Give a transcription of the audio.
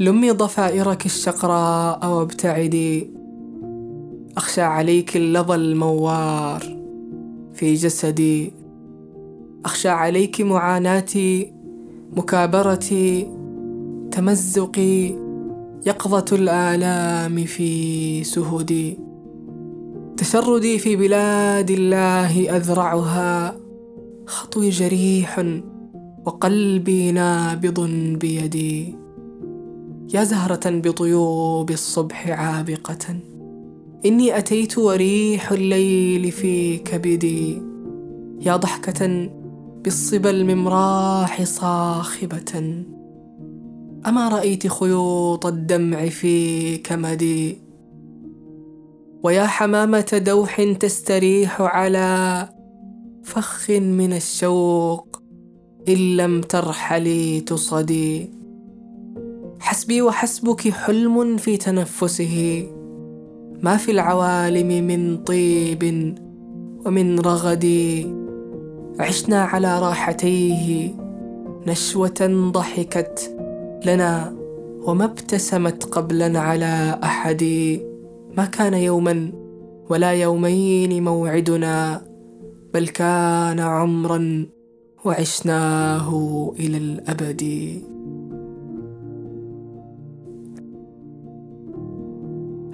لمي ضفائرك الشقراء وابتعدي. أخشى عليك اللظى الموار في جسدي. أخشى عليك معاناتي مكابرتي تمزقي يقظة الآلام في سهدي تشردي في بلاد الله أذرعها. خطوي جريح وقلبي نابض بيدي. يا زهرة بطيوب الصبح عابقة. إني أتيت وريح الليل في كبدي. يا ضحكة بالصبا الممراح صاخبة. أما رأيت خيوط الدمع في كمدي. ويا حمامة دوح تستريح على فخ من الشوق إن لم ترحلي تصدي. حسبي وحسبك حلم في تنفسه. ما في العوالم من طيب ومن رغد. عشنا على راحتيه. نشوة ضحكت لنا وما ابتسمت قبلا على أحد. ما كان يوما ولا يومين موعدنا بل كان عمرا وعشناه إلى الأبد.